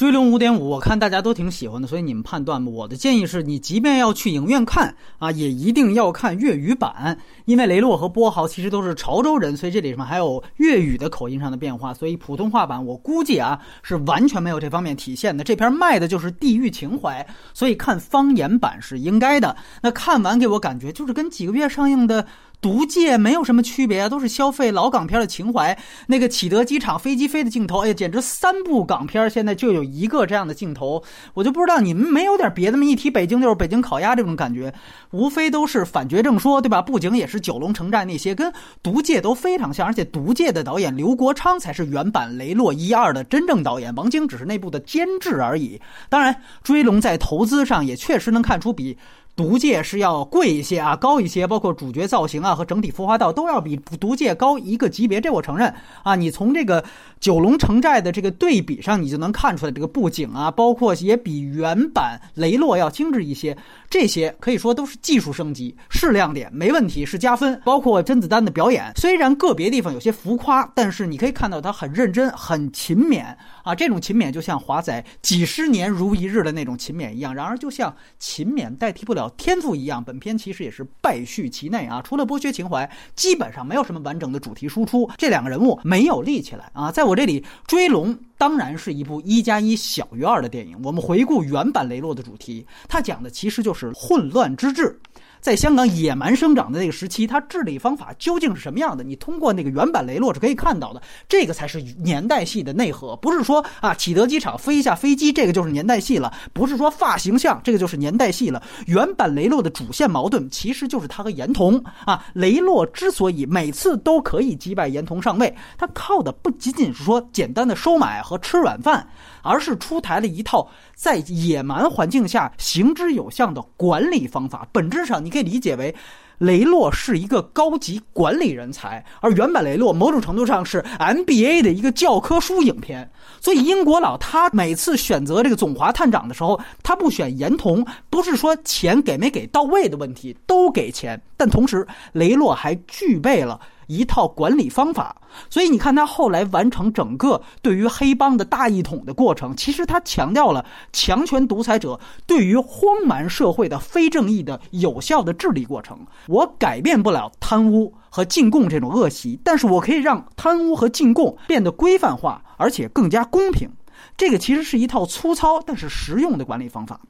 追龙五点五，我看大家都挺喜欢的，所以你们判断吧。我的建议是你即便要去影院看啊，也一定要看粤语版，因为雷洛和波豪其实都是潮州人，所以这里面还有粤语的口音上的变化，所以普通话版我估计啊是完全没有这方面体现的。这片卖的就是地域情怀，所以看方言版是应该的。那看完给我感觉就是跟几个月上映的。毒戒没有什么区别啊，都是消费老港片的情怀。那个启德机场飞机飞的镜头，哎呀，简直三部港片现在就有一个这样的镜头，我就不知道你们没有点别的吗？一提北京就是北京烤鸭这种感觉，无非都是反绝正说，对吧？布景也是九龙城寨那些，跟毒戒都非常像。而且毒戒的导演刘国昌才是原版雷洛一二的真正导演，王晶只是内部的监制而已。当然，追龙在投资上也确实能看出比。毒戒是要贵一些啊，高一些，包括主角造型啊和整体孵化道都要比毒戒高一个级别，这我承认啊。你从这个九龙城寨的这个对比上，你就能看出来这个布景啊，包括也比原版雷洛要精致一些。这些可以说都是技术升级，是亮点，没问题，是加分。包括甄子丹的表演，虽然个别地方有些浮夸，但是你可以看到他很认真、很勤勉啊。这种勤勉就像华仔几十年如一日的那种勤勉一样。然而，就像勤勉代替不了天赋一样，本片其实也是败絮其内啊。除了剥削情怀，基本上没有什么完整的主题输出。这两个人物没有立起来啊。在我这里，追龙。当然是一部一加一小于二的电影。我们回顾原版雷洛的主题，它讲的其实就是混乱之治。在香港野蛮生长的那个时期，它治理方法究竟是什么样的？你通过那个原版雷洛是可以看到的。这个才是年代戏的内核，不是说啊启德机场飞一下飞机，这个就是年代戏了；不是说发型像，这个就是年代戏了。原版雷洛的主线矛盾其实就是他和严童啊。雷洛之所以每次都可以击败严童上位，他靠的不仅仅是说简单的收买和吃软饭。而是出台了一套在野蛮环境下行之有效的管理方法。本质上，你可以理解为，雷洛是一个高级管理人才，而原版雷洛某种程度上是 MBA 的一个教科书影片。所以，英国佬他每次选择这个总华探长的时候，他不选严童，不是说钱给没给到位的问题，都给钱，但同时雷洛还具备了。一套管理方法，所以你看他后来完成整个对于黑帮的大一统的过程，其实他强调了强权独裁者对于荒蛮社会的非正义的有效的治理过程。我改变不了贪污和进贡这种恶习，但是我可以让贪污和进贡变得规范化，而且更加公平。这个其实是一套粗糙但是实用的管理方法。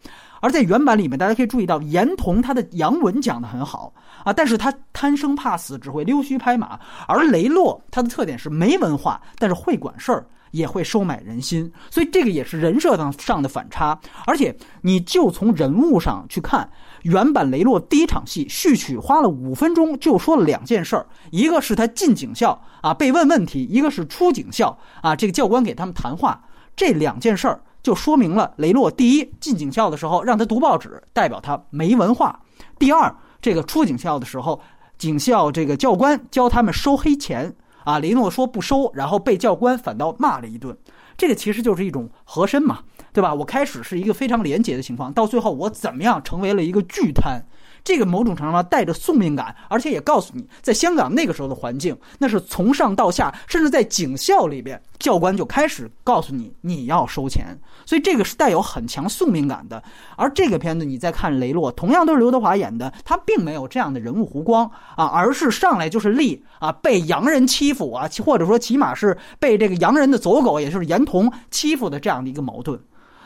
而在原版里面，大家可以注意到，严童他的洋文讲得很好啊，但是他贪生怕死，只会溜须拍马；而雷洛他的特点是没文化，但是会管事儿，也会收买人心，所以这个也是人设上上的反差。而且你就从人物上去看，原版雷洛第一场戏序曲花了五分钟就说了两件事儿，一个是他进警校啊被问问题，一个是出警校啊这个教官给他们谈话，这两件事儿。就说明了雷洛第一进警校的时候让他读报纸，代表他没文化；第二，这个出警校的时候，警校这个教官教他们收黑钱啊，雷诺说不收，然后被教官反倒骂了一顿。这个其实就是一种和珅嘛，对吧？我开始是一个非常廉洁的情况，到最后我怎么样成为了一个巨贪？这个某种程度上带着宿命感，而且也告诉你，在香港那个时候的环境，那是从上到下，甚至在警校里边，教官就开始告诉你你要收钱，所以这个是带有很强宿命感的。而这个片子你再看雷洛，同样都是刘德华演的，他并没有这样的人物弧光啊，而是上来就是立啊被洋人欺负啊，或者说起码是被这个洋人的走狗，也就是严童欺负的这样的一个矛盾。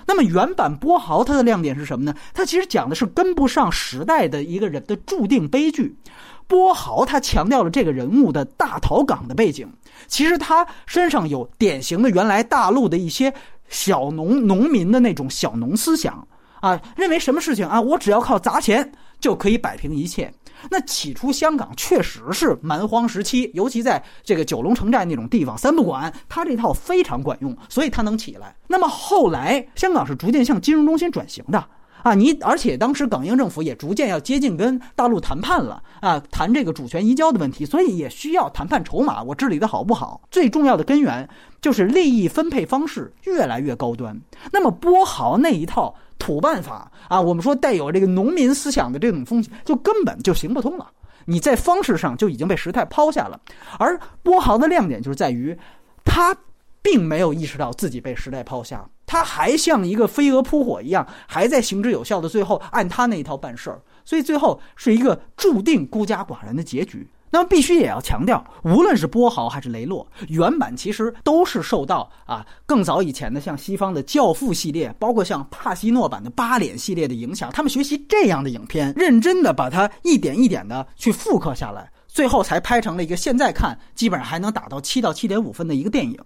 那么原版波豪它的亮点是什么呢？它其实讲的是跟不上时代的一个人的注定悲剧。波豪他强调了这个人物的大逃港的背景，其实他身上有典型的原来大陆的一些小农农民的那种小农思想啊，认为什么事情啊，我只要靠砸钱就可以摆平一切。那起初香港确实是蛮荒时期，尤其在这个九龙城寨那种地方，三不管，他这套非常管用，所以他能起来。那么后来香港是逐渐向金融中心转型的啊，你而且当时港英政府也逐渐要接近跟大陆谈判了啊，谈这个主权移交的问题，所以也需要谈判筹码，我治理的好不好？最重要的根源就是利益分配方式越来越高端。那么波豪那一套。土办法啊，我们说带有这个农民思想的这种风气，就根本就行不通了。你在方式上就已经被时代抛下了。而波豪的亮点就是在于，他并没有意识到自己被时代抛下，他还像一个飞蛾扑火一样，还在行之有效的最后按他那一套办事儿，所以最后是一个注定孤家寡人的结局。那么必须也要强调，无论是波豪还是雷洛，原版其实都是受到啊更早以前的像西方的《教父》系列，包括像帕西诺版的《八脸》系列的影响，他们学习这样的影片，认真的把它一点一点的去复刻下来，最后才拍成了一个现在看基本上还能打到七到七点五分的一个电影。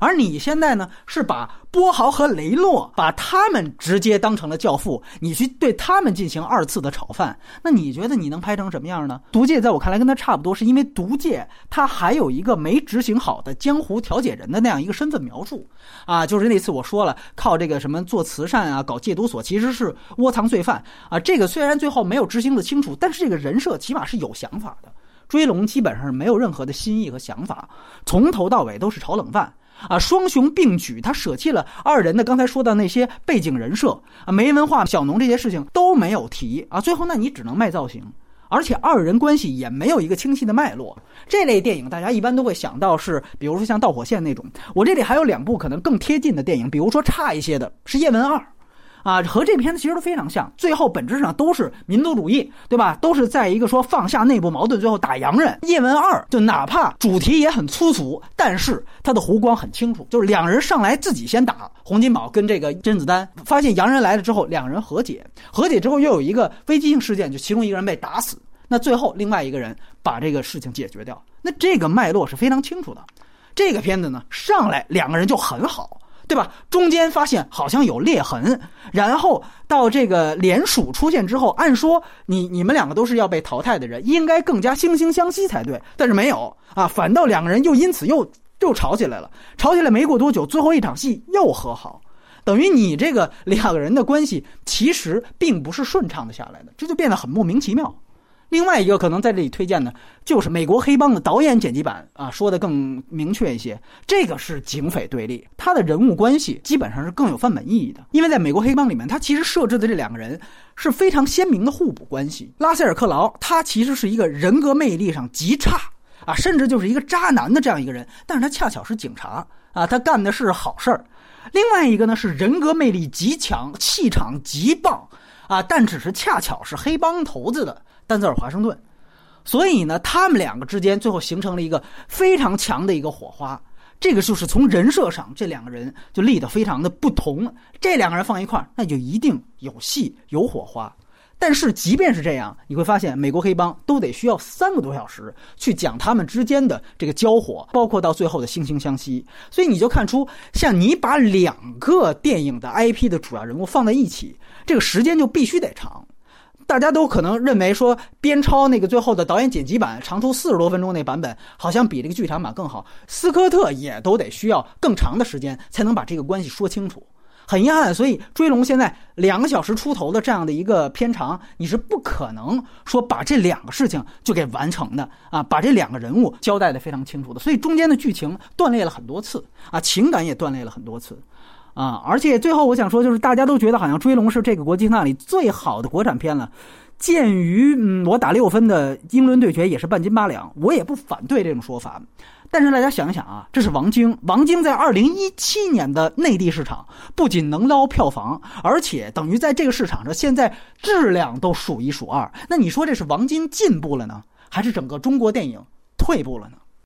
而你现在呢，是把波豪和雷洛把他们直接当成了教父，你去对他们进行二次的炒饭，那你觉得你能拍成什么样呢？毒戒在我看来跟他差不多，是因为毒戒他还有一个没执行好的江湖调解人的那样一个身份描述，啊，就是那次我说了，靠这个什么做慈善啊，搞戒毒所，其实是窝藏罪犯啊。这个虽然最后没有执行的清楚，但是这个人设起码是有想法的。追龙基本上是没有任何的新意和想法，从头到尾都是炒冷饭。啊，双雄并举，他舍弃了二人的刚才说的那些背景人设啊，没文化、小农这些事情都没有提啊。最后，那你只能卖造型，而且二人关系也没有一个清晰的脉络。这类电影大家一般都会想到是，比如说像《导火线》那种。我这里还有两部可能更贴近的电影，比如说差一些的是《叶问二》。啊，和这片子其实都非常像，最后本质上都是民族主义，对吧？都是在一个说放下内部矛盾，最后打洋人。叶问二就哪怕主题也很粗俗，但是他的弧光很清楚，就是两人上来自己先打洪金宝跟这个甄子丹，发现洋人来了之后，两人和解，和解之后又有一个危机性事件，就其中一个人被打死，那最后另外一个人把这个事情解决掉，那这个脉络是非常清楚的。这个片子呢，上来两个人就很好。对吧？中间发现好像有裂痕，然后到这个联署出现之后，按说你你们两个都是要被淘汰的人，应该更加惺惺相惜才对，但是没有啊，反倒两个人又因此又又吵起来了。吵起来没过多久，最后一场戏又和好，等于你这个两个人的关系其实并不是顺畅的下来的，这就变得很莫名其妙。另外一个可能在这里推荐的，就是美国黑帮的导演剪辑版啊，说的更明确一些。这个是警匪对立，他的人物关系基本上是更有范本意义的。因为在美国黑帮里面，他其实设置的这两个人是非常鲜明的互补关系。拉塞尔·克劳他其实是一个人格魅力上极差啊，甚至就是一个渣男的这样一个人，但是他恰巧是警察啊，他干的是好事儿。另外一个呢是人格魅力极强，气场极棒啊，但只是恰巧是黑帮头子的。丹泽尔·华盛顿，所以呢，他们两个之间最后形成了一个非常强的一个火花。这个就是从人设上，这两个人就立得非常的不同。这两个人放一块儿，那就一定有戏有火花。但是即便是这样，你会发现美国黑帮都得需要三个多小时去讲他们之间的这个交火，包括到最后的惺惺相惜。所以你就看出，像你把两个电影的 IP 的主要人物放在一起，这个时间就必须得长。大家都可能认为说，边超那个最后的导演剪辑版长出四十多分钟那版本，好像比这个剧场版更好。斯科特也都得需要更长的时间才能把这个关系说清楚。很遗憾，所以《追龙》现在两个小时出头的这样的一个片长，你是不可能说把这两个事情就给完成的啊，把这两个人物交代的非常清楚的。所以中间的剧情断裂了很多次啊，情感也断裂了很多次。啊！而且最后我想说，就是大家都觉得好像《追龙》是这个国际那里最好的国产片了。鉴于嗯，我打六分的英伦对决也是半斤八两，我也不反对这种说法。但是大家想一想啊，这是王晶，王晶在二零一七年的内地市场不仅能捞票房，而且等于在这个市场上现在质量都数一数二。那你说这是王晶进步了呢，还是整个中国电影退步了呢？